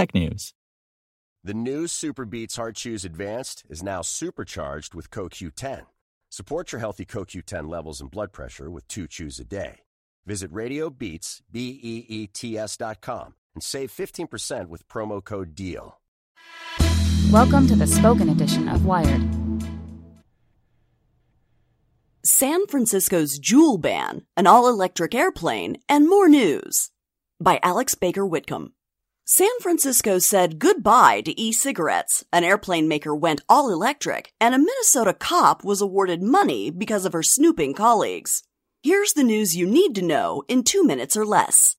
technews. The new Super Beets Heart Chews Advanced is now supercharged with CoQ10. Support your healthy CoQ10 levels and blood pressure with two chews a day. Visit RadioBeets, B-E-E-T-S dot com and save 15% with promo code DEAL. Welcome to the spoken edition of Wired. San Francisco's Juul Ban, an all electric airplane, and more news. By Alex Baker Whitcomb. San Francisco said goodbye to e cigarettes. An airplane maker went all electric, and a Minnesota cop was awarded money because of her snooping colleagues. Here's the news you need to know in two minutes or less.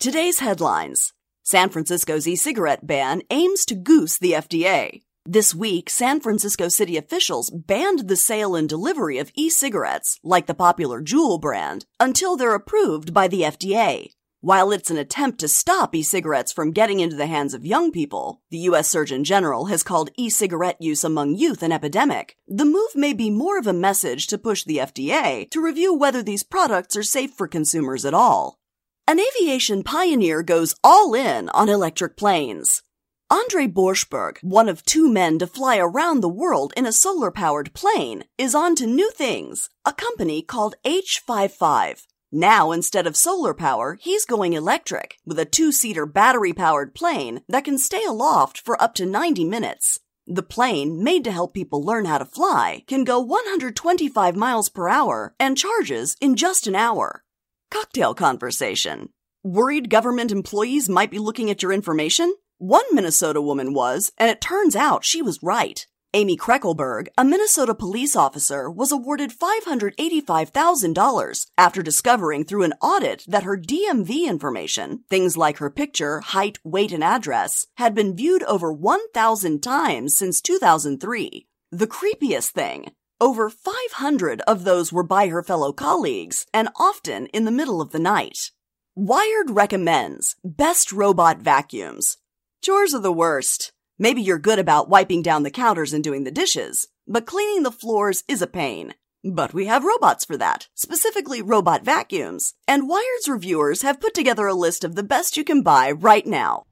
Today's headlines San Francisco's e cigarette ban aims to goose the FDA. This week, San Francisco city officials banned the sale and delivery of e cigarettes, like the popular Juul brand, until they're approved by the FDA. While it's an attempt to stop e cigarettes from getting into the hands of young people, the U.S. Surgeon General has called e cigarette use among youth an epidemic. The move may be more of a message to push the FDA to review whether these products are safe for consumers at all. An aviation pioneer goes all in on electric planes. Andre Borschberg, one of two men to fly around the world in a solar powered plane, is on to new things, a company called H55. Now, instead of solar power, he's going electric with a two seater battery powered plane that can stay aloft for up to 90 minutes. The plane, made to help people learn how to fly, can go 125 miles per hour and charges in just an hour. Cocktail conversation. Worried government employees might be looking at your information? One Minnesota woman was, and it turns out she was right. Amy Krekelberg, a Minnesota police officer, was awarded $585,000 after discovering through an audit that her DMV information, things like her picture, height, weight, and address, had been viewed over 1,000 times since 2003. The creepiest thing, over 500 of those were by her fellow colleagues, and often in the middle of the night. Wired recommends best robot vacuums. Chores are the worst. Maybe you're good about wiping down the counters and doing the dishes, but cleaning the floors is a pain. But we have robots for that, specifically robot vacuums. And Wired's reviewers have put together a list of the best you can buy right now.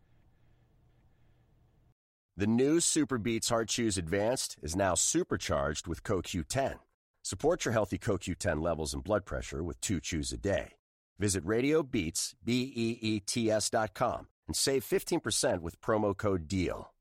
The new Super Beets Heart Chews Advanced is now supercharged with CoQ10. Support your healthy CoQ10 levels and blood pressure with two chews a day. Visit RadioBeets, B-E-E-T-S dot com and save 15% with promo code DEAL.